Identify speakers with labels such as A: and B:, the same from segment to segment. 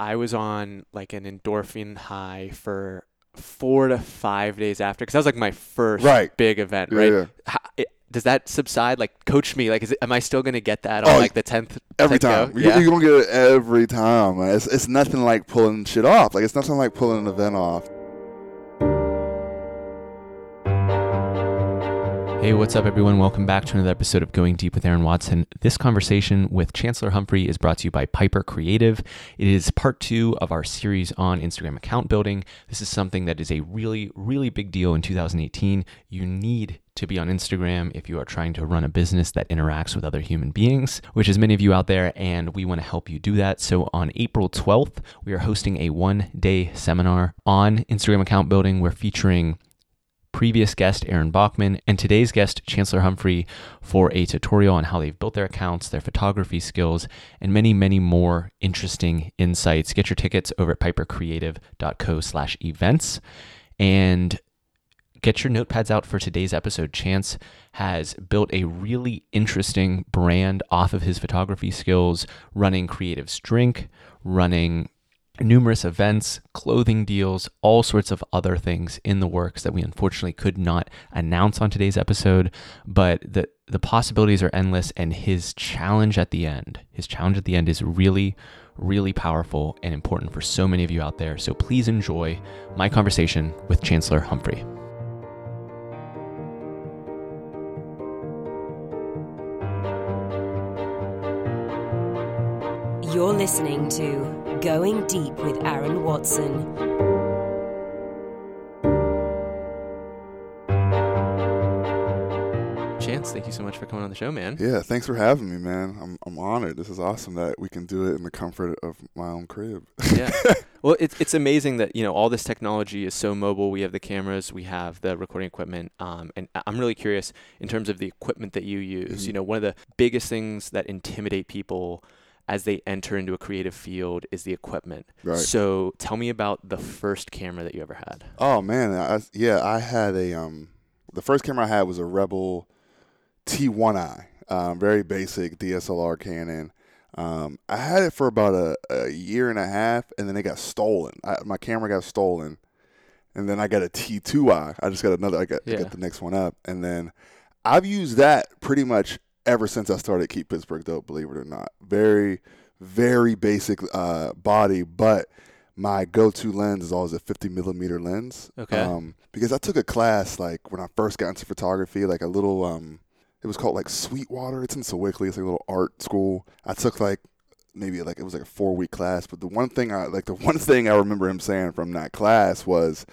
A: I was on like an endorphin high for four to five days after because that was like my first
B: Right.
A: big event,
B: Yeah,
A: right?
B: yeah.
A: How, it, does that subside? Like, coach me. Like, is it, am I still gonna get that
B: Oh,
A: on like the tenth
B: Every time.
A: Go? Yeah.
B: you don't get it every time. It's, it's nothing like pulling shit off. Like, it's nothing like pulling an event off.
C: Hey, what's up, everyone? Welcome back to another episode of Going Deep with Aaron Watson. This conversation with Chancellor Humphrey is brought to you by Piper Creative. It is part two of our series on Instagram account building. This is something that is a really, really big deal in 2018. You need to be on Instagram if you are trying to run a business that interacts with other human beings, which is many of you out there, and we want to help you do that. So on April 12th, we are hosting a one day seminar on Instagram account building. We're featuring previous guest Aaron Bachman and today's guest Chancellor Humphrey for a tutorial on how they've built their accounts, their photography skills, and many, many more interesting insights. Get your tickets over at pipercreative.co slash events and get your notepads out for today's episode. Chance has built a really interesting brand off of his photography skills, running Creatives Drink, running numerous events, clothing deals, all sorts of other things in the works that we unfortunately could not announce on today's episode, but the the possibilities are endless and his challenge at the end, his challenge at the end is really really powerful and important for so many of you out there. So please enjoy my conversation with Chancellor Humphrey.
D: You're listening to Going Deep with Aaron Watson.
A: Chance, thank you so much for coming on the show, man.
B: Yeah, thanks for having me, man. I'm, I'm honored. This is awesome that we can do it in the comfort of my own crib.
A: yeah. Well, it's it's amazing that you know all this technology is so mobile. We have the cameras, we have the recording equipment, um, and I- I'm really curious in terms of the equipment that you use. You
B: Mhm.
A: know, one of the biggest things that intimidate people as they enter into a creative field is the equipment.
B: Right.
A: So, tell me about the first camera that you ever had.
B: Oh man, I, yeah, I had a um, the first camera I had was a Rebel T1i, um, very basic DSLR Canon. Um, I had it for about a, a year and a half, and then it got stolen. I, my camera got stolen, and then I got a T2i. I just got another. I got, I got the next one up, and then I've used that pretty much ever since I started Keep Pittsburgh Dope. Believe it or not, very, very basic uh, body, but my go-to lens is always a 50 millimeter lens.
A: Okay.
B: Um, because I took a class like when I first got into photography, like a little um, it was called like Sweetwater. It's in Sewickley. It's like a little art school. I took like maybe like it was like a four week class. But the one thing I like the one thing I remember him saying from that class was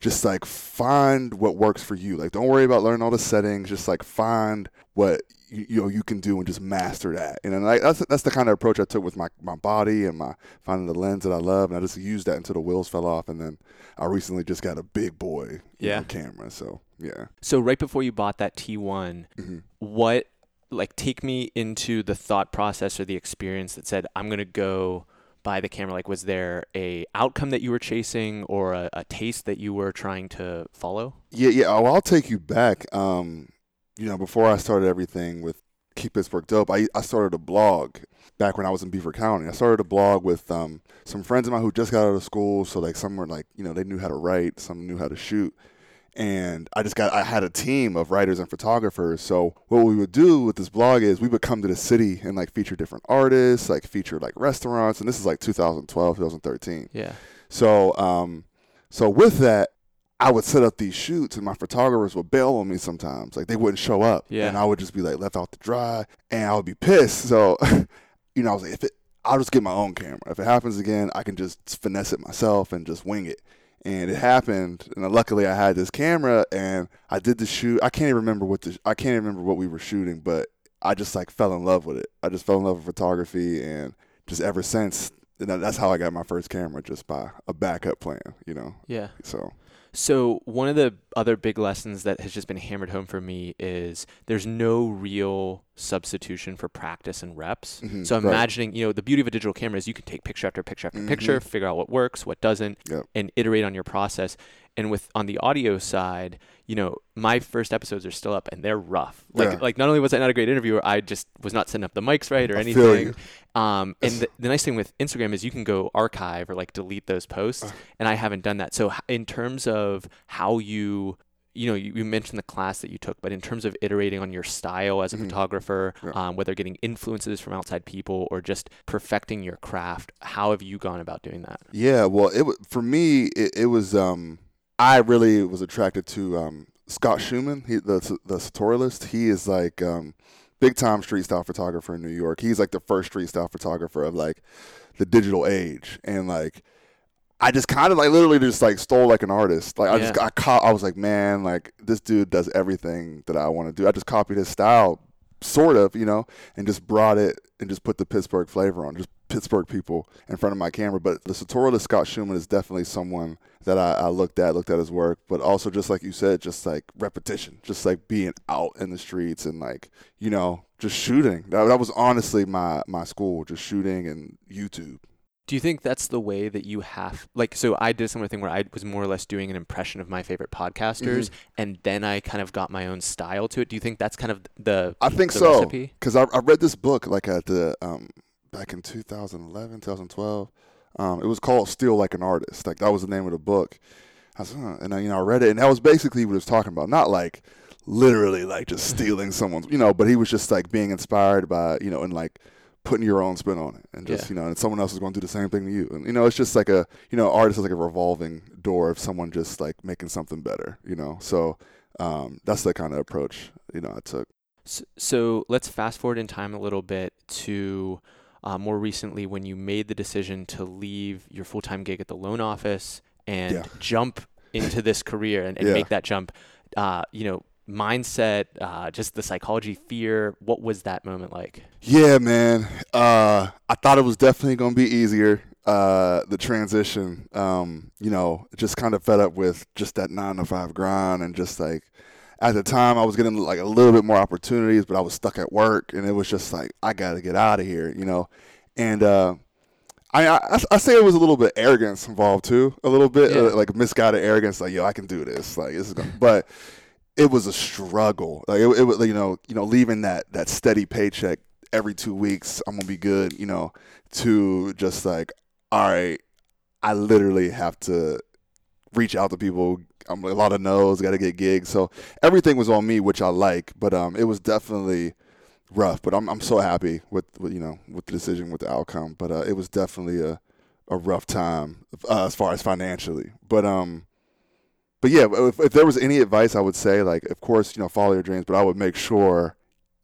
B: just like find what works for you. Like don't worry about learning all the settings. Just like find what you, you know you can do and just master that. And like that's that's the kind of approach I took with my my body and my finding the lens that I love. And I just used that until the wheels fell off. And then I recently just got a big boy
A: Yeah.
B: camera. So yeah.
A: So, right before you bought that T1,
B: hmm
A: what like take me into the thought process or the experience that said i'm going to go buy the camera like was there a outcome that you were chasing or a, a taste that you were trying to follow
B: Yeah, yeah. Oh, I'll take you back. Um, you know, before I started everything with Keep Pittsburgh Dope, I I started a blog back when I was in Beaver County. I started a blog with um some friends of mine who just got out of school, so like some were like you know they knew how to write, some knew how to shoot, and I just got I had a team of writers and photographers. So what we would do with this blog is we would come to the city and like feature different artists, like feature like restaurants, and this is like 2012, 2013.
A: yeah
B: So, um, so with that, I would set up these shoots, and my photographers would bail on me sometimes. Like they wouldn't show up,
A: Yeah.
B: and I would just be like left out to dry, and I would be pissed. So, you know, I was like, if it, I'll just get my own camera. If it happens again, I can just finesse it myself and just wing it. And it happened, and luckily I had this camera, and I did the shoot. I can't even remember what the I can't even remember what we were shooting, but I just like fell in love with it. I just fell in love with photography, and just ever since, that's how I got my first camera, just by a backup plan, you know.
A: yeah
B: So
A: so one of the other big lessons that has just been hammered home for me is there's no real substitution for practice and reps.
B: Mhm,
A: So I'm
B: right.
A: imagining, you know, the beauty of a digital camera is you can take picture after picture after
B: Mhm.
A: picture, figure out what works, what doesn't,
B: Yep.
A: and iterate on your process. And with on the audio side, you know, my first episodes are still up and they're rough. Like
B: Yeah.
A: like not only was I not a great interviewer, I just was not setting up the mics right or
B: I
A: anything. Um, and the, the nice thing with Instagram is you can go archive or like delete those posts,
B: Uh.
A: and I haven't done that. So in terms of how you, you know, you, you mentioned the class that you took, but in terms of iterating on your style as a
B: Mhm.
A: photographer,
B: Yeah.
A: um, whether getting influences from outside people or just perfecting your craft, how have you gone about doing that?
B: Yeah, well, it for me, it, it was um, I really was attracted to um, Scott Schuman, he, the the Sartorialist. He is like um, big time street style photographer in New York. He's like the first street style photographer of like the digital age, and like I just kind of like literally just like stole like an artist. Like I just
A: Yeah.
B: I caught I was like, man, like this dude does everything that I want to do. I just copied his style, sort of, you know, and just brought it and just put the Pittsburgh flavor on, just Pittsburgh people in front of my camera. But the Sartorialist Scott Schuman is definitely someone that I, I looked at, looked at his work, but also just like you said, just like repetition, just like being out in the streets and like you know just shooting. That, that was honestly my my school, just shooting and YouTube.
A: Do you think that's the way that you have like so I did a similar thing where I was more or less doing an impression of my favorite podcasters and then I kind of got my own style to it. Do you think that's kind of the
B: I think
A: the
B: so because I, I read this book like at the um back in 2011 2012 um it was called Steal Like an Artist. Like that was the name of the book. I was, and I, you know I read it and that was basically what it was talking about. Not like literally like just stealing someone's you know but he was just like being inspired by you know and like putting your own spin on it and just
A: Yeah.
B: you know and someone else is going to do the same thing to you and you know it's just like a you know artist is like a revolving door of someone just like making something better you know so um that's the kind of approach you know I took
A: S- So let's fast forward in time a little bit to uh, more recently when you made the decision to leave your full time gig at the loan office and
B: Yeah.
A: jump into this career and, and
B: Yeah.
A: make that jump. Uh, you know, mindset, uh, just the psychology, fear. What was that moment like?
B: Yeah, man. Uh, I thought it was definitely going to be easier. Uh, the transition, um, you know, just kind of fed up with just that nine to five grind and just like at the time I was getting like a little bit more opportunities, but I was stuck at work and it was just like, I got to get out of here, you know? And, uh, I, I I say it was a little bit arrogance involved too, a little bit
A: Yeah.
B: uh, like misguided arrogance, like yo, I can do this, like this is gonna. But it was a struggle, like it, it was you know you know leaving that that steady paycheck every two weeks, I'm gonna be good, you know, to just like all right, I literally have to reach out to people. I'm a lot of no's, got to get gigs, so everything was on me, which I like, but um, it was definitely rough. But I'm I'm so happy with, with you know with the decision, with the outcome. But uh, it was definitely a a rough time uh, as far as financially. But um, but yeah, if, if there was any advice, I would say like, of course, you know, follow your dreams, but I would make sure.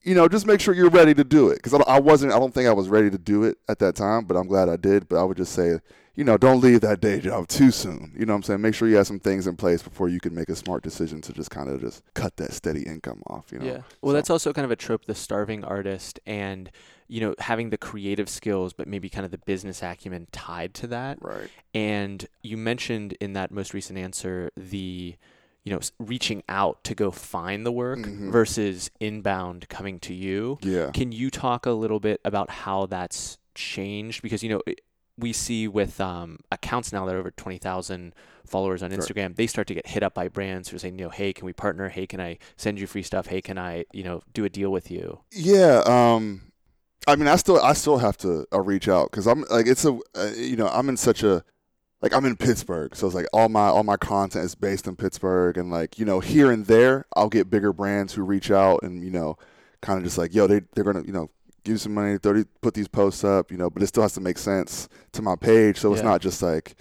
B: You know, just make sure you're ready to do it. Because I, I wasn't, I don't think I was ready to do it at that time, but I'm glad I did. But I would just say, you know, don't leave that day job too soon. You know what I'm saying? Make sure you have some things in place before you can make a smart decision to just kind of just cut that steady income off, you know?
A: Yeah. Well,
B: So-
A: that's also kind of a trope, the starving artist, and you know having the creative skills, but maybe kind of the business acumen tied to that.
B: Right.
A: And you mentioned in that most recent answer the, you know, reaching out to go find the work
B: Mhm.
A: versus inbound coming to you.
B: Yeah.
A: Can you talk a little bit about how that's changed? Because you know. it- we see with um, accounts now that are over 20,000 followers on. Instagram, they start to get hit up by brands who are saying, you know, hey, can we partner? Hey, can I send you free stuff? Hey, can I, you know, do a deal with you?
B: Yeah, um, I mean, I still, I still have to uh, reach out because I'm like, it's a, uh, you know, I'm in such a, like, I'm in Pittsburgh, so it's like all my, all my content is based in Pittsburgh, and like, you know, here and there, I'll get bigger brands who reach out and you know, kind of just like, yo, they, they're gonna, you know, give you some money, thirty, put these posts up, you know, but it still has to make sense to my page, so it's
A: Yeah.
B: not just like.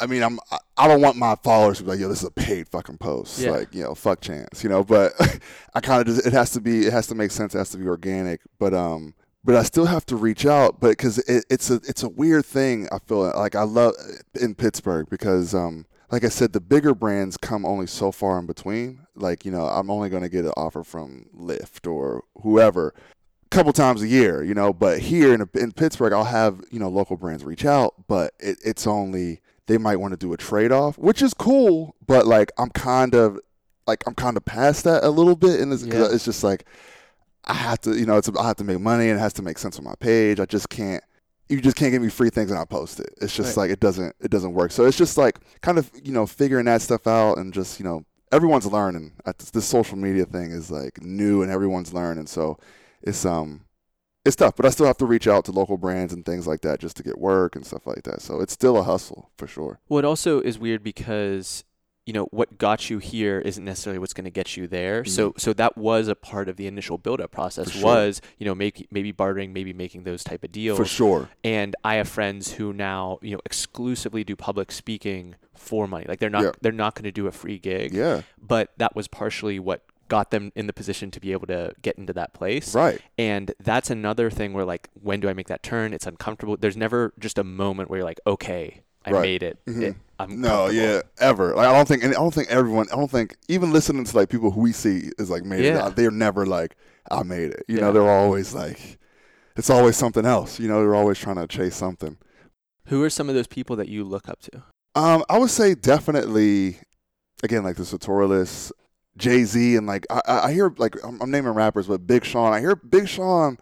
B: I mean, I'm. I- I don't want my followers to be like, "Yo, this is a paid fucking post."
A: Yeah.
B: Like, you know, fuck chance, you know. But I kind of just. It has to be. It has to make sense. It has to be organic. But um. But I still have to reach out. But because it, it's a it's a weird thing. I feel like I love in Pittsburgh because um. Like I said, the bigger brands come only so far in between. Like you know, I'm only going to get an offer from Lyft or whoever a couple times a year, you know. But here in, in Pittsburgh, I'll have you know local brands reach out, but it, it's only they might want to do a trade off, which is cool. But like I'm kind of like I'm kind of past that a little bit, and it's,
A: Yeah.
B: it's just like I have to, you know, it's I have to make money and it has to make sense on my page. I just can't. You just can't give me free things and I post it. It's just
A: Right.
B: like it doesn't it doesn't work. So it's just like kind of you know figuring that stuff out and just you know everyone's learning. This, this social media thing is like new and everyone's learning. So it's um it's tough, but I still have to reach out to local brands and things like that just to get work and stuff like that. So it's still a hustle for sure.
A: Well, it also is weird because you know what got you here isn't necessarily what's going to get you there. So so that was a part of the initial build up process
B: Mm-hmm. Sure.
A: was you know make, maybe bartering, maybe making those type of deals.
B: For sure.
A: And I have friends who now you know exclusively do public speaking for money. Like they're not
B: Yeah.
A: they're not going to do a free gig.
B: Yeah.
A: But that was partially what got them in the position to be able to get into that place.
B: Right.
A: And that's another thing where like when do I make that turn? It's uncomfortable. There's never just a moment where you're like, okay, I
B: Right.
A: made it.
B: Mhm.
A: It- I'm
B: No, yeah, ever. Like I don't think, and I don't think everyone. I don't think even listening to like people who we see is like made
A: Yeah.
B: it. They're never like I made it. You
A: Yeah.
B: know, they're always like it's always something else. You know, they're always trying to chase something.
A: Who are some of those people that you look up to?
B: Um, I would say definitely, again, like the Sartorialists, Jay Z, and like I, I I hear like I'm, I'm naming rappers, but Big Sean. I hear Big Sean.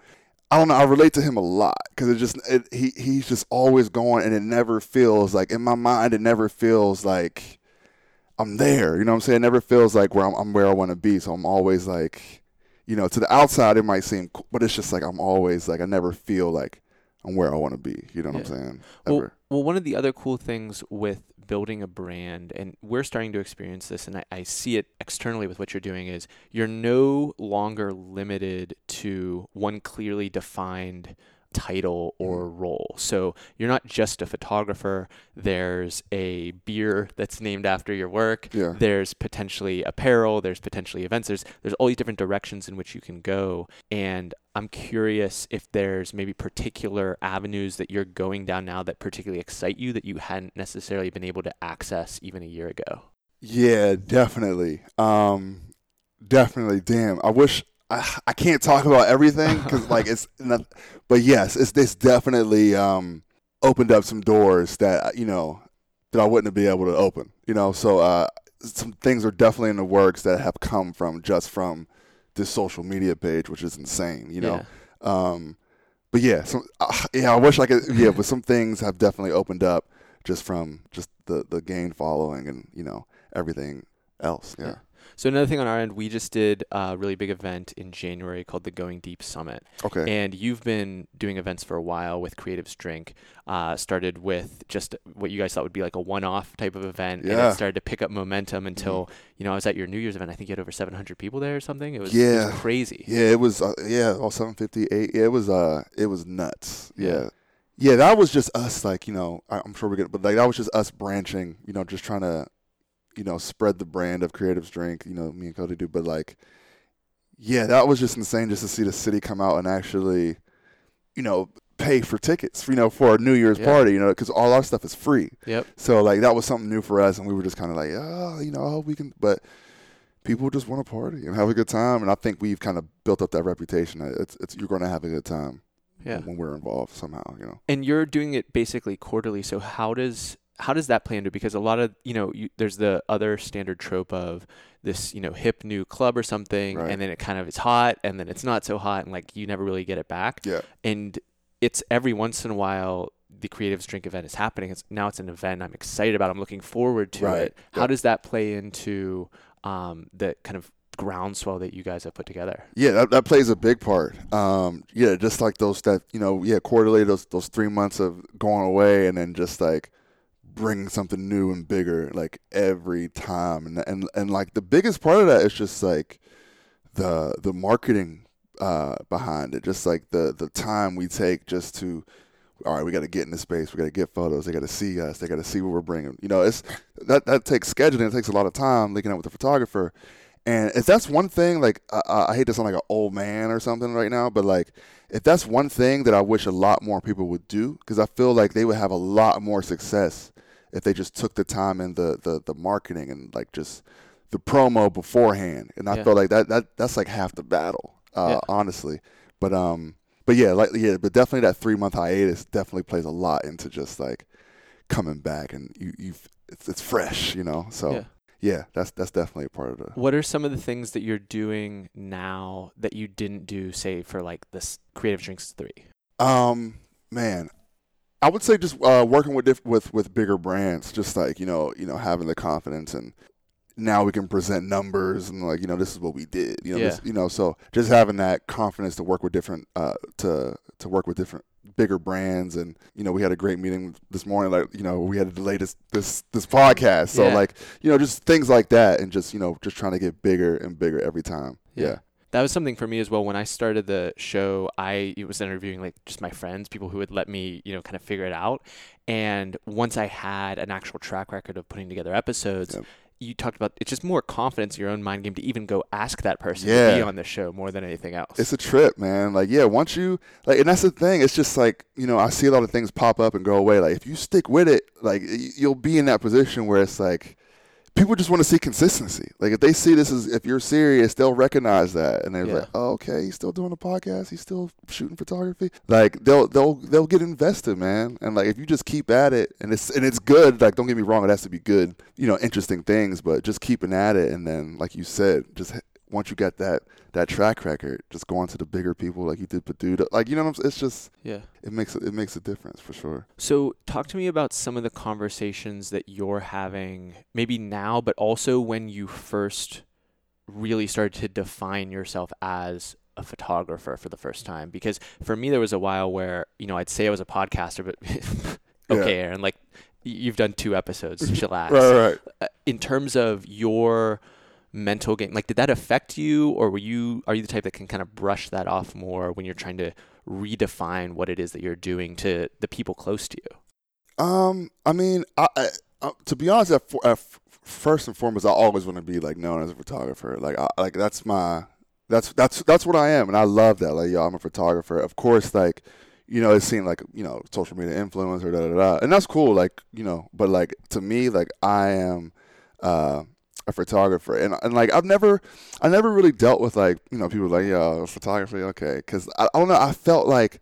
B: I don't know. I relate to him a lot because it just it, he he's just always going, and it never feels like in my mind. It never feels like I'm there. You know what I'm saying? It never feels like where I'm, I'm where I want to be. So I'm always like, you know, to the outside it might seem, cool, but it's just like I'm always like I never feel like I'm where I want to be. You know what I'm
A: Yeah.
B: saying?
A: Well, well, one of the other cool things with building a brand, and we're starting to experience this, and I, I see it externally with what you're doing, is you're no longer limited to one clearly defined title or role. So you're not just a photographer. There's a beer that's named after your work.
B: Yeah.
A: There's potentially apparel. There's potentially events. There's there's all these different directions in which you can go. And I'm curious if there's maybe particular avenues that you're going down now that particularly excite you that you hadn't necessarily been able to access even a year ago.
B: Yeah, definitely. Um, definitely. Damn, I wish I, I can't talk about everything because like it's, not, but yes, it's it's definitely um opened up some doors that you know that I wouldn't be able to open. You know, so uh, some things are definitely in the works that have come from just from this social media page, which is insane. You know,
A: Yeah.
B: um, but yeah, some uh, yeah, I wish I could. Yeah, but some things have definitely opened up just from just the the gain following and you know everything else. Yeah.
A: Yeah. So another thing on our end, we just did a really big event in January called the Going Deep Summit.
B: Okay.
A: And you've been doing events for a while with Creatives Drink. Uh, started with just what you guys thought would be like a one-off type of event, and it started to pick up momentum until you know I was at your New Year's event. I think you had over 700 people there or something. It was, it
B: Yeah.
A: was crazy.
B: Yeah, it was. Uh, yeah, oh, 758. Yeah, it was. Uh, it was nuts.
A: Yeah.
B: Yeah. yeah, That was just us. Like you know, I'm sure we're gonna, but like that was just us branching. You know, just trying to, you know, spread the brand of Creatives Drink. You know, me and Cody do. But like, yeah, that was just insane just to see the city come out and actually, you know, pay for tickets. You know, for a New Year's
A: Yeah.
B: party. You know, because all our stuff is free.
A: Yep.
B: So like that was something new for us, and we were just kind of like, oh, you know, I we can. But people just want to party and have a good time, and I think we've kind of built up that reputation. It's, it's you're going to have a good time
A: Yeah.
B: when we're involved somehow. You know.
A: And you're doing it basically quarterly. So how does how does that play into? Because a lot of you know, you, there's the other standard trope of this, you know, hip new club or something,
B: Right.
A: and then it kind of is hot, and then it's not so hot, and like you never really get it back.
B: Yeah.
A: And it's every once in a while the Creatives Drink event is happening. It's now it's an event I'm excited about. I'm looking forward to
B: Right.
A: it. How does that play into um, the kind of groundswell that you guys have put together?
B: Yeah, that, that plays a big part. Um, yeah, just like those that you know, yeah, quarterly those those three months of going away, and then just like bringing something new and bigger like every time, and and and like the biggest part of that is just like the the marketing uh, behind it, just like the the time we take just to. All right, we got to get in the space. We got to get photos. They got to see us. They got to see what we're bringing. You know, it's that that takes scheduling. It takes a lot of time linking up with the photographer. And if that's one thing, like I I hate to sound like an old man or something right now, but like if that's one thing that I wish a lot more people would do, because I feel like they would have a lot more success if they just took the time in the the, the marketing and like just the promo beforehand. And I
A: Yeah.
B: feel like that that that's like half the battle, uh,
A: Yeah.
B: honestly. But um, but yeah, like yeah, but definitely that three month hiatus definitely plays a lot into just like coming back and you you it's, it's fresh, you know. So
A: Yeah.
B: yeah, that's that's definitely a part of it.
A: What are some of the things that you're doing now that you didn't do, say, for like this Creatives Drink Three?
B: Um, man, I would say just uh, working with diff- with with bigger brands, just like you know, you know, having the confidence and now we can present numbers and like you know this is what we did, you know,
A: Yeah.
B: this, you know, so just having that confidence to work with different uh to to work with different bigger brands and you know we had a great meeting this morning like you know we had to delay this this podcast so
A: Yeah.
B: like you know just things like that and just you know just trying to get bigger and bigger every time yeah,
A: That was something for me as well. When I started the show, I was interviewing like just my friends, people who would let me, you know, kind of figure it out. And once I had an actual track record of putting together episodes,
B: Yep.
A: you talked about it's just more confidence in your own mind game to even go ask that person to be on the show more than anything else.
B: It's a trip, man. Like, yeah, once you like, and that's the thing. It's just like you know, I see a lot of things pop up and go away. Like, if you stick with it, like you'll be in that position where it's like people just want to see consistency. Like, if they see this as if you're serious, they'll recognize that, and they're
A: Yeah.
B: like, oh, okay, he's still doing a podcast. He's still shooting photography. Like, they'll they'll they'll get invested, man. And like, if you just keep at it, and it's and it's good. Like, don't get me wrong, it has to be good. You know, interesting things, but just keeping at it, and then like you said, just once you got that that track record, just going to the bigger people like you did Peduto. Like you know what I'm saying? It's just
A: yeah.
B: it makes it makes a difference for sure.
A: So, talk to me about some of the conversations that you're having, maybe now, but also when you first really started to define yourself as a photographer for the first time. Because for me, there was a while where, you know, I'd say I was a podcaster, but okay, Aaron, like you've done two episodes, chillax.
B: Right, right.
A: Uh, In terms of your mental game, like did that affect you, or were you are you the type that can kind of brush that off more when you're trying to redefine what it is that you're doing to the people close to you?
B: Um, I mean, I, I, uh, to be honest, at, at first and foremost, I always want to be like known as a photographer. Like, I, like that's my that's that's that's what I am, and I love that. Like, yo, I'm a photographer. Of course, like. You know, it seemed like you know social media influencer, da da da, and that's cool. Like you know, but like to me, like I am uh, a photographer, and and like I've never, I never really dealt with like you know people like yo photography, okay, because I, I don't know, I felt like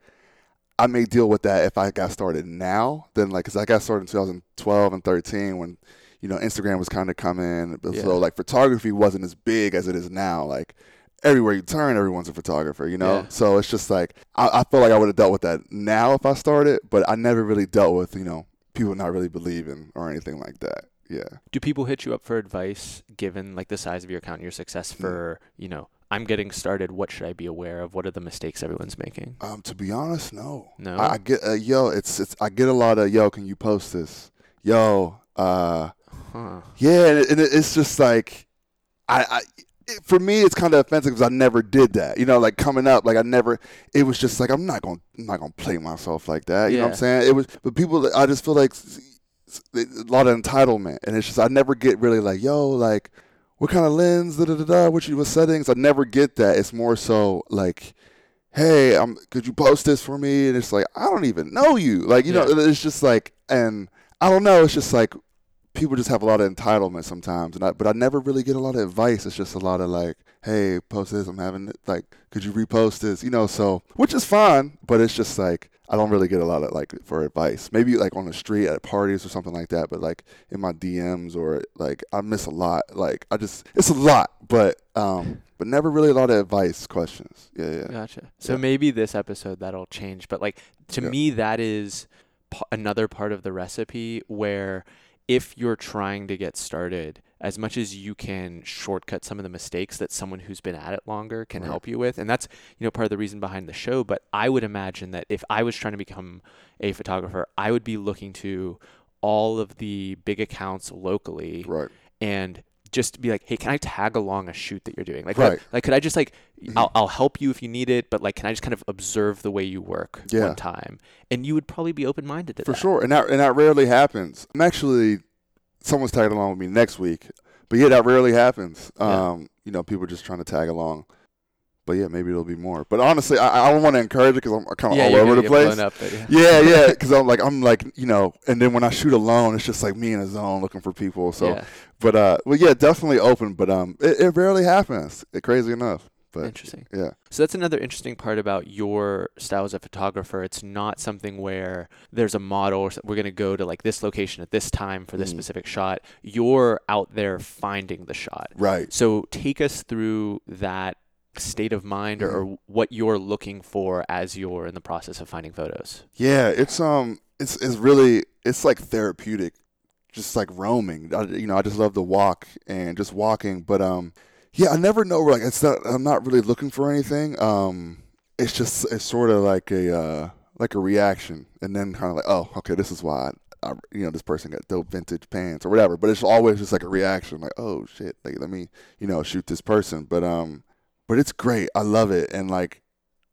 B: I may deal with that if I got started now. Then like, cause I got started in 2012 and 13 when you know Instagram was kind of coming, but
A: Yeah.
B: so like photography wasn't as big as it is now. Like everywhere you turn, everyone's a photographer, you know.
A: Yeah.
B: So it's just like I, I feel like I would have dealt with that now if I started, but I never really dealt with you know people not really believing or anything like that. Yeah.
A: Do people hit you up for advice given like the size of your account and your success
B: Mm.
A: for, you know, I'm getting started, what should I be aware of? What are the mistakes everyone's making?
B: Um, to be honest, no.
A: No?
B: I, I get uh, yo. It's it's. I get a lot of yo. Can you post this? Yo. Uh.
A: Huh.
B: Yeah, and, it, and it- it's just like, I, I it, for me, it's kind of offensive because I never did that. You know, like coming up, like I never. It was just like I'm not gonna, I'm not gonna play myself like that. You know what I'm saying? It was, but people, I just feel like a lot of entitlement, and it's just I never get really like, yo, like, what kind of lens, da da da da, what you what settings? I never get that. It's more so like. Hey, um, could you post this for me? And it's like I don't even know you. Like you know, it's just like, and I don't know. It's just like people just have a lot of entitlement sometimes, and I, but I never really get a lot of advice. It's just a lot of like, hey, post this. I'm having it. Like, could you repost this? You know, so which is fine, but it's just like I don't really get a lot of like for advice. Maybe like on the street at parties or something like that, but like in my DMs or like I miss a lot. Like I just it's a lot, but um, but never really a lot of advice questions. Yeah, yeah.
A: Gotcha. So
B: Yeah.
A: maybe this episode that'll change, but like to
B: Yeah.
A: me that is p- another part of the recipe where if you're trying to get started, as much as you can shortcut some of the mistakes that someone who's been at it longer can
B: Right.
A: help you with, and that's you know part of the reason behind the show. But I would imagine that if I was trying to become a photographer, I would be looking to all of the big accounts locally
B: Right.
A: and just be like, hey, can I tag along a shoot that you're doing? Like,
B: Right.
A: like, could I just like,
B: Mhm.
A: I'll, I'll help you if you need it, but like, can I just kind of observe the way you work
B: Yeah.
A: one time? And you would probably be open minded to
B: For
A: that.
B: sure, and that and that rarely happens. I'm actually someone's tagging along with me next week, but yeah, that rarely happens.
A: Yeah.
B: Um, you know, people are just trying to tag along. But yeah, maybe it'll be more. But honestly, I, I don't want to encourage it because I'm kind of
A: Yeah,
B: all over the place.
A: Up, yeah.
B: Yeah, yeah, because I'm like I'm like you know, and then when I shoot alone, it's just like me in a zone looking for people. So,
A: Yeah.
B: but uh, well, yeah, definitely open, but um, it, it rarely happens. It, crazy enough. But
A: Interesting.
B: yeah,
A: So that's another interesting part about your style as a photographer. It's not something where there's a model or we're going to go to like this location at this time for this
B: Mhm.
A: specific shot. You're out there finding the shot.
B: right.
A: So take us through that state of mind or, or what you're looking for as you're in the process of finding photos.
B: Yeah, it's um, it's it's really it's like therapeutic, just like roaming. I, you know, I just love to walk and just walking. But um, yeah, I never know. Like, it's not. I'm not really looking for anything. Um, it's just it's sort of like a uh, like a reaction, and then kind of like, oh, okay, this is why. I, you know, this person got dope vintage pants or whatever, but it's always just like a reaction, like, oh shit, like let me, you know, shoot this person. But um, but it's great. I love it, and like,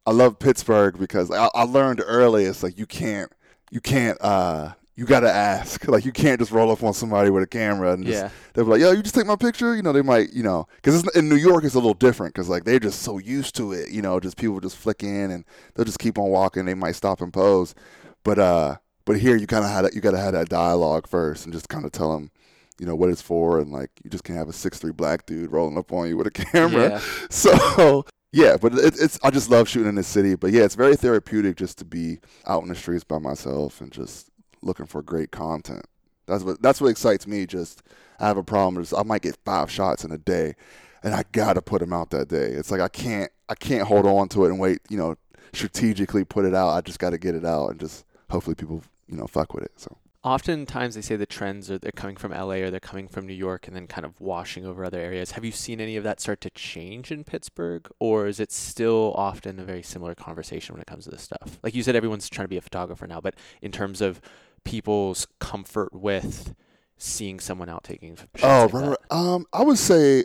B: I love Pittsburgh because I, I learned early. It's like you can't you can't uh you gotta ask like you can't just roll up on somebody with a camera and just
A: Yeah.
B: they'll be like yo you just take my picture you know they might you know because in new york it's a little different because like they're just so used to it you know just people just flick in and they'll just keep on walking they might stop and pose but uh but here you kind of had you gotta have that dialogue first and just kind of tell them you know what it's for and like you just can't have a six three black dude rolling up on you with a camera
A: Yeah.
B: so yeah, but it, it's I just love shooting in the city. But yeah, it's very therapeutic just to be out in the streets by myself and just looking for great content. That's what that's what excites me. Just I have a problem. I might get five shots in a day, and I gotta put them out that day. It's like I can't I can't hold on to it and wait. You know, strategically put it out. I just got to get it out and just hopefully people you know fuck with it. So
A: Oftentimes they say the trends are they're coming from LA or they're coming from New York and then kind of washing over other areas. Have you seen any of that start to change in Pittsburgh or is it still often a very similar conversation when it comes to this stuff? Like you said everyone's trying to be a photographer now, but in terms of people's comfort with seeing someone out taking
B: Oh,
A: like
B: right, um, I would say,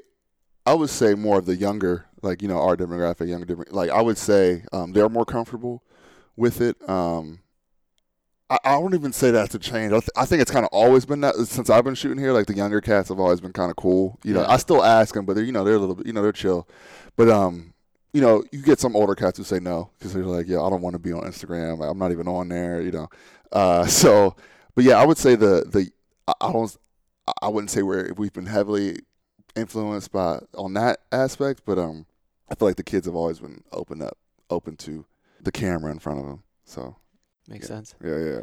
B: I would say more of the younger, like you know, our demographic, younger demographic. Like I would say, um, they're more comfortable with it. Um, I, I won't even say that's a change. I, th- I think it's kind of always been that since I've been shooting here. Like the younger cats have always been kind of cool. You know,
A: Yeah.
B: I still ask them, but they're you know they're a little bit, you know, they're chill. But um, you know, you get some older cats who say no because they're like, yeah, I don't want to be on Instagram. I'm not even on there. You know, uh, so. But yeah, I would say the the I, don't I- wouldn't say we're we've been heavily influenced by on that aspect, but um, I feel like the kids have always been open up, open to the camera in front of them. So
A: Makes
B: yeah.
A: sense.
B: yeah, yeah,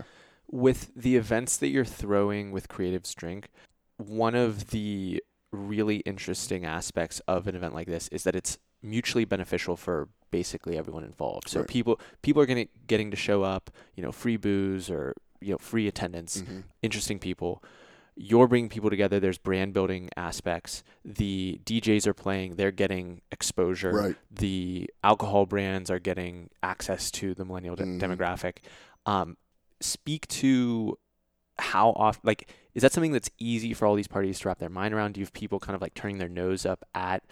A: with the events that you're throwing with Creatives Drink, one of the really interesting aspects of an event like this is that it's mutually beneficial for basically everyone involved. So
B: Right.
A: people people are getting getting to show up, you know, free booze or you know, free attendance,
B: hmm
A: interesting people. You're bringing people together. There's brand building aspects. The DJs are playing. They're getting exposure
B: right.
A: the alcohol brands are getting access to the millennial de-
B: Mhm.
A: demographic. Um, speak to how often, like, is that something that's easy for all these parties to wrap their mind around? Do you have people kind of like turning their nose up at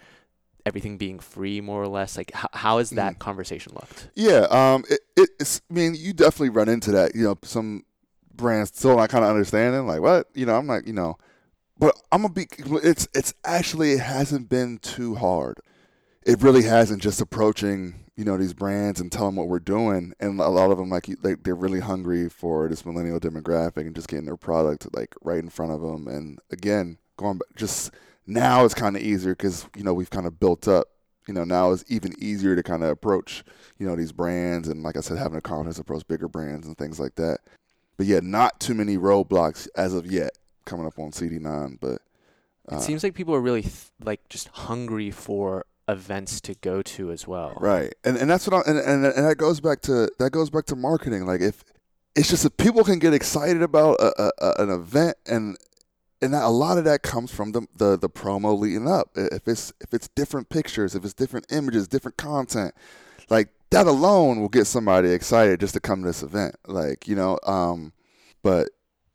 A: everything being free, more or less? Like, how, how has that conversation looked?
B: Yeah, um, it, it, it's. I mean, you definitely run into that. You know, some brands still not kind of understanding. Like, what? You know, I'm like, you know, but I'm gonna be. It's it's actually it hasn't been too hard. It really hasn't. Just approaching you know these brands and telling them what we're doing, and a lot of them like they they're really hungry for this millennial demographic and just getting their product like right in front of them. And again, going back, just now it's kind of easier because you know we've kind of built up. You know, now it's even easier to kind of approach you know these brands and like I said, having a confidence approach bigger brands and things like that. But yeah, not too many roadblocks as of yet coming up on CD9. But uh,
A: It seems like people are really th- like just hungry for events to go to as well.
B: right, and and that's what I and, and and that goes back to that goes back to marketing. Like if it's just if people can get excited about a, a, an event and and that, a lot of that comes from the, the the promo leading up. If it's if it's different pictures, if it's different images, different content, like that alone will get somebody excited just to come to this event. Like you know, um, but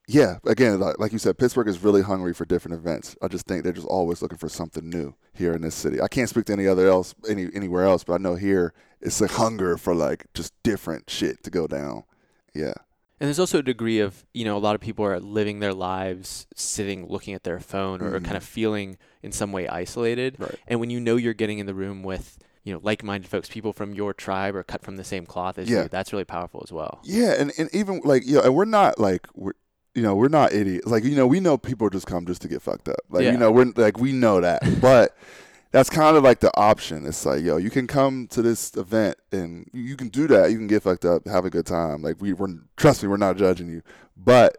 B: yeah, again, like, like you said, Pittsburgh is really hungry for different events. I just think they're just always looking for something new here in this city. I can't speak to any other else any anywhere else, but I know here it's a hunger for like just different shit to go down. Yeah.
A: And there's also a degree of, you know, a lot of people are living their lives sitting looking at their phone or
B: Mhm.
A: kind of feeling in some way isolated.
B: Right.
A: And when you know you're getting in the room with, you know, like-minded folks, people from your tribe or cut from the same cloth as
B: Yeah.
A: you, that's really powerful as well.
B: Yeah, and, and even like you know, and we're not like we're you know we're not idiots. Like you know we know people just come just to get fucked up. Like
A: Yeah.
B: you know we're like we know that, but that's kind of like the option. It's like, yo, you can come to this event and you can do that. You can get fucked up, have a good time. Like we, we're trust me, we're not judging you, but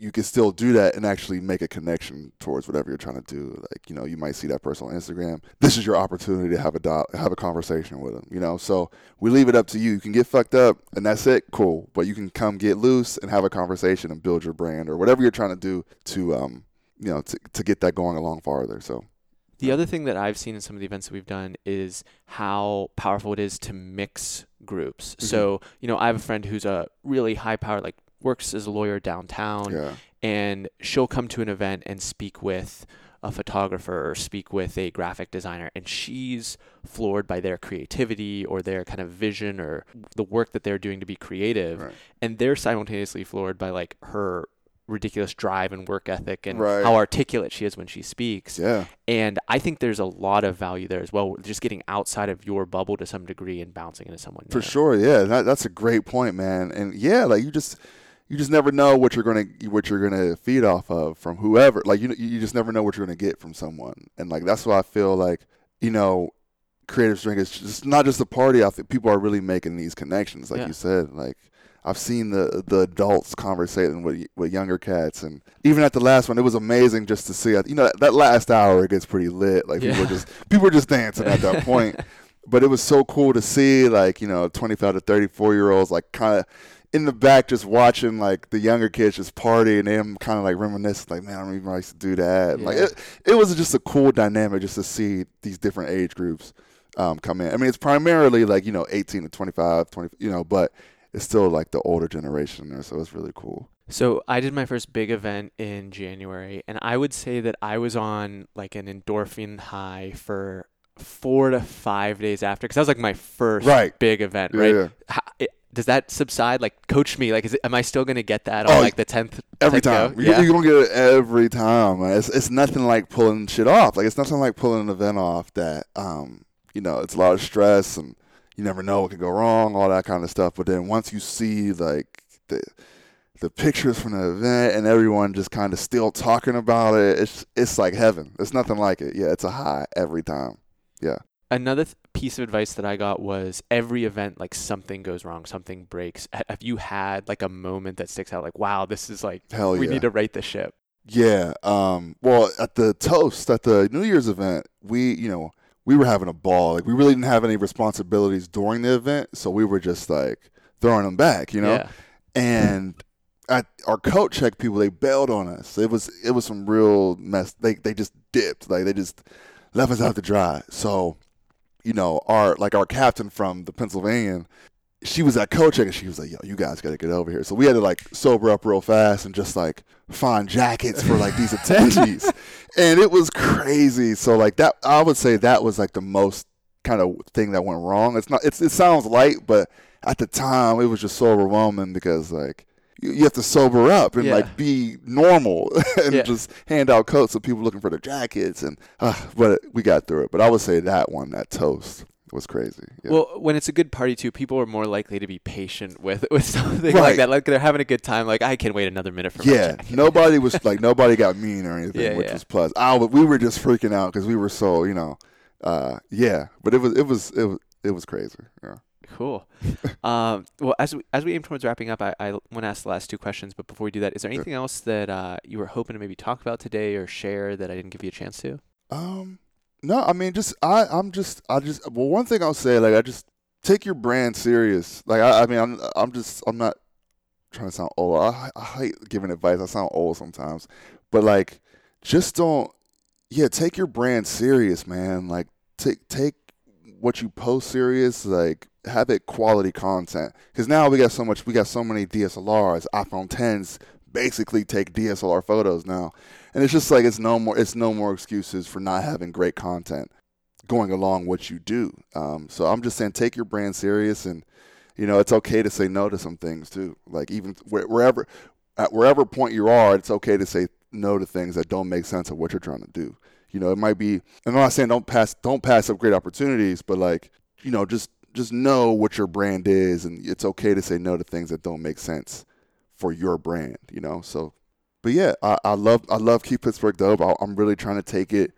B: you can still do that and actually make a connection towards whatever you're trying to do. Like, you know, you might see that person on Instagram. This is your opportunity to have a do- have a conversation with them, you know? So we leave it up to you. You can get fucked up and that's it. Cool. But you can come get loose and have a conversation and build your brand or whatever you're trying to do to, um, you know, to, to get that going along farther. So
A: The other thing that I've seen in some of the events that we've done is how powerful it is to mix groups.
B: Mm-hmm.
A: So, you know, I have a friend who's a really high power, like works as a lawyer downtown,
B: yeah.
A: and she'll come to an event and speak with a photographer or speak with a graphic designer and she's floored by their creativity or their kind of vision or the work that they're doing to be creative
B: Right.
A: and they're simultaneously floored by like her ridiculous drive and work ethic and
B: Right.
A: how articulate she is when she speaks
B: Yeah.
A: and I think there's a lot of value there as well. Just getting outside of your bubble to some degree and bouncing into someone new.
B: For sure, yeah, that, that's a great point, man. And yeah, like you just you just never know what you're gonna what you're gonna feed off of from whoever. Like you you just never know what you're gonna get from someone. And like that's why I feel like you know, creative drink is just not just a party. I think people are really making these connections, like
A: Yeah.
B: you said. Like I've seen the the adults conversating with with younger cats, and even at the last one, it was amazing just to see. You know, that, that last hour it gets pretty lit. Like people
A: Yeah.
B: are just people are just dancing at that point. But it was so cool to see, like you know, 25 to 34 year olds, like kind of in the back, just watching like the younger kids just party, and them kind of like reminiscing, like man, I remember I used to do that. And, Like it, it was just a cool dynamic just to see these different age groups um, come in. I mean, it's primarily like you know 18 to 25, 20, you know, but it's still like the older generation there, so it's really cool.
A: So I did my first big event in January, and I would say that I was on like an endorphin high for four to five days after, because that was like my first
B: Right.
A: big event, right?
B: yeah.
A: How, it, does that subside? Like, coach me. Like, is it, am I still gonna get that
B: Oh,
A: on like the tenth?
B: Every time. You,
A: Yeah.
B: You're going to get it every time. It's, it's nothing like pulling shit off. Like, it's nothing like pulling an event off that, um, you know, it's a lot of stress and you never know what could go wrong, all that kind of stuff. But then once you see, like, the the pictures from the event and everyone just kind of still talking about it, it's it's like heaven. It's nothing like it. Yeah, it's a high every time. Yeah.
A: Another th- piece of advice that I got was every event, like something goes wrong, something breaks. Ha- Have you had like a moment that sticks out? Like, wow, this is like
B: Hell
A: we
B: yeah.
A: need to right the ship.
B: Yeah. Um, well, at the toast at the New Year's event, we, you know, we were having a ball. Like we really didn't have any responsibilities during the event, so we were just like throwing them back, you know.
A: Yeah.
B: And at our coat check people, they bailed on us. It was it was some real mess. They they just dipped. Like they just left us out to dry. So, you know, our like our captain from the Pennsylvanian, she was at coach check and she was like, "Yo, you guys got to get over here." So we had to like sober up real fast and just like find jackets for like these attendees, and it was crazy. So like that, I would say that was like the most kind of thing that went wrong. It's not. It's it sounds light, but at the time it was just so overwhelming because like you, you have to sober up and
A: Yeah.
B: like be normal and
A: Yeah.
B: just hand out coats to people looking for their jackets and uh, but we got through it. But I would say that one, that toast, was crazy. Yeah.
A: Well, when it's a good party too, people are more likely to be patient with with something
B: Right.
A: like that. Like they're having a good time. Like I can wait another minute for
B: yeah, nobody was like nobody got mean or anything,
A: Yeah,
B: which
A: yeah.
B: was plus. I we were just freaking out because we were so you know, uh, yeah. But it was it was it was it was crazy. Yeah.
A: Cool. um, well, as we, as we aim towards wrapping up, I, I want to ask the last two questions. But before we do that, is there anything else that uh, you were hoping to maybe talk about today or share that I didn't give you a chance to?
B: Um, no, I mean, just I, I'm just, I just, well, one thing I'll say, like, I just take your brand serious. Like, I, I mean, I'm, I'm just, I'm not trying to sound old. I, I hate giving advice. I sound old sometimes, but like, just don't, yeah, take your brand serious, man. Like, take, take what you post serious. Like, have it quality content. Because now we got so much, we got so many DSLRs, iPhone 10s basically take DSLR photos now. And it's just like it's no more it's no more excuses for not having great content going along what you do. Um, so i'm just saying take your brand serious and you know it's okay to say no to some things too. Like even wherever at wherever point you are it's okay to say no to things that don't make sense of what you're trying to do. You know it might be and i'm not saying don't pass don't pass up great opportunities but like you know just just know what your brand is and it's okay to say no to things that don't make sense for your brand you know so but yeah, I, I love I love Keep Pittsburgh Dope. I, I'm really trying to take it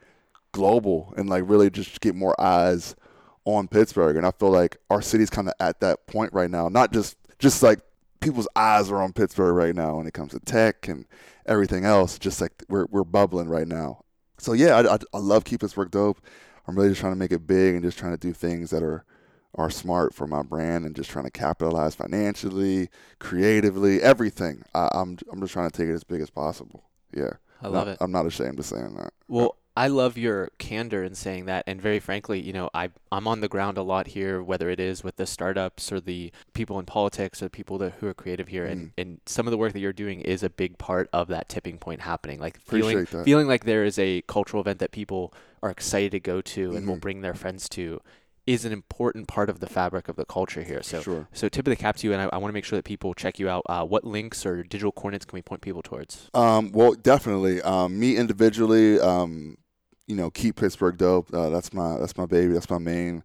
B: global and like really just get more eyes on Pittsburgh. And I feel like our city's kind of at that point right now. Not just just like people's eyes are on Pittsburgh right now when it comes to tech and everything else. Just like we're we're bubbling right now. So yeah, I, I, I love Keep Pittsburgh Dope. I'm really just trying to make it big and just trying to do things that are are smart for my brand and just trying to capitalize financially, creatively, everything. I, I'm I'm just trying to take it as big as possible. Yeah,
A: I love
B: Not-
A: it.
B: I'm not ashamed of saying that.
A: Well, I love your candor in saying that, and very frankly, you know, I I'm on the ground a lot here, whether it is with the startups or the people in politics or people that who are creative here, and
B: Mm.
A: and some of the work that you're doing is a big part of that tipping point happening. Like feeling feeling like there is a cultural event that people are excited to go to and will
B: Mhm.
A: bring their friends to is an important part of the fabric of the culture here. So
B: sure.
A: so tip of the cap to you, and I, I want to make sure that people check you out. Uh, what links or digital coordinates can we point people towards?
B: Um, well, definitely. Um, me individually, um, you know, keep Pittsburgh dope. Uh, that's my that's my baby. That's my main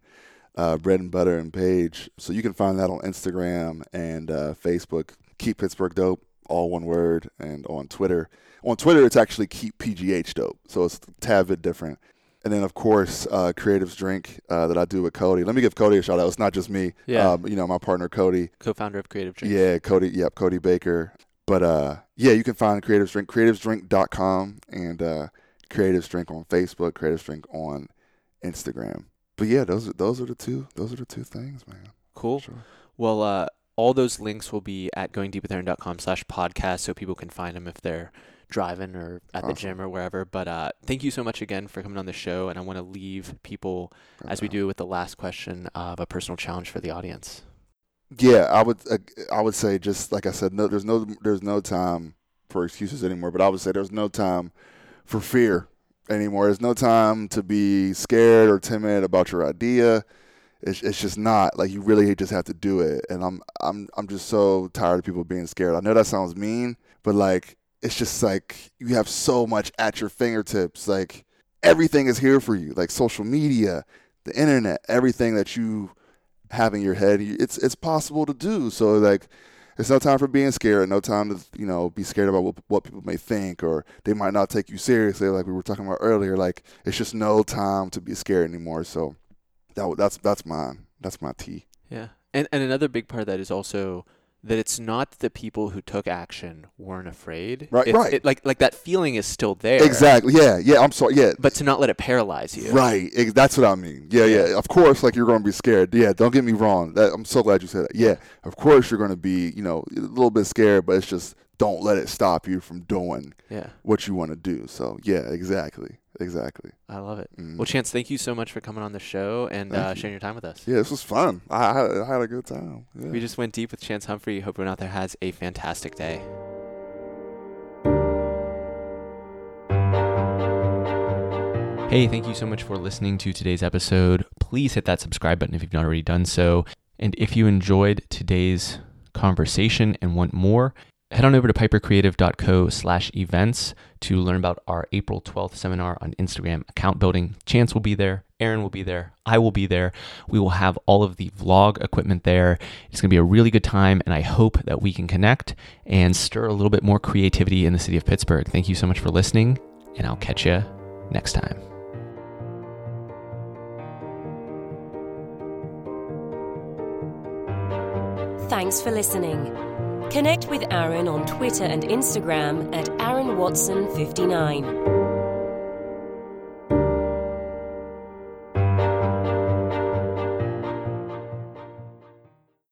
B: uh, bread and butter and page. So you can find that on Instagram and uh, Facebook. Keep Pittsburgh dope, all one word, and on Twitter. On Twitter, it's actually keep PGH dope. So it's a tad bit different. And then, of course, uh, Creatives Drink uh, that I do with Cody. Let me give Cody a shout out. It's not just me.
A: Yeah.
B: Um, you know, my partner Cody.
A: Co-founder of Creative Drinks.
B: Yeah, Cody. Yep, Cody Baker. But uh, yeah, you can find Creatives Drink, creativesdrink.com, and uh, Creatives Drink on Facebook, Creatives Drink on Instagram. But yeah, those are those are the two. Those are the two things, man.
A: Cool.
B: Sure.
A: Well, uh, all those links will be at goingdeepwithaaron.com slash podcast so people can find them if they're driving or at the gym or wherever. But uh, thank you so much again for coming on the show. And I want to leave people, as we do with the last question, of a personal challenge for the audience.
B: Yeah, I would. Uh, I would say just like I said, no, there's no there's no time for excuses anymore. But I would say there's no time for fear anymore. There's no time to be scared or timid about your idea. It's it's just not like you really just have to do it. And I'm I'm I'm just so tired of people being scared. I know that sounds mean, but like it's just like you have so much at your fingertips. Like everything is here for you. Like social media, the internet, everything that you have in your head, it's it's possible to do. So like, it's no time for being scared. No time to you know be scared about what, what people may think or they might not take you seriously. Like we were talking about earlier. Like it's just no time to be scared anymore. So that that's that's mine. That's my T.
A: Yeah. And, and another big part of that is also that it's not that the people who took action weren't afraid.
B: Right,
A: It's-
B: right.
A: It, like, like that feeling is still there.
B: Exactly. Yeah. Yeah. I'm sorry. Yeah.
A: But to not let it paralyze you.
B: Right. That's what I mean. Yeah, yeah.
A: Yeah.
B: Of course, like you're going to be scared. Yeah. Don't get me wrong. That, I'm so glad you said that. Yeah. Of course, you're going to be, you know, a little bit scared, but it's just don't let it stop you from doing
A: Yeah.
B: what you want to do. So yeah, exactly, exactly.
A: I love it.
B: Mm.
A: Well, Chance, thank you so much for coming on the show and uh, sharing your time with us.
B: yeah, this was fun. I, I, had- I had a good time. Yeah.
A: We just went deep with Chance Humphrey. Hope everyone out there has a fantastic day.
C: Hey, thank you so much for listening to today's episode. Please hit that subscribe button if you've not already done so. And if you enjoyed today's conversation and want more, head on over to pipercreative.co slash events to learn about our April 12th seminar on Instagram account building. Chance will be there. Aaron will be there. I will be there. We will have all of the vlog equipment there. It's going to be a really good time, and I hope that we can connect and stir a little bit more creativity in the city of Pittsburgh. Thank you so much for listening, and I'll catch you next time.
D: Thanks for listening. Connect with Aaron on Twitter and Instagram at Aaron Watson 59.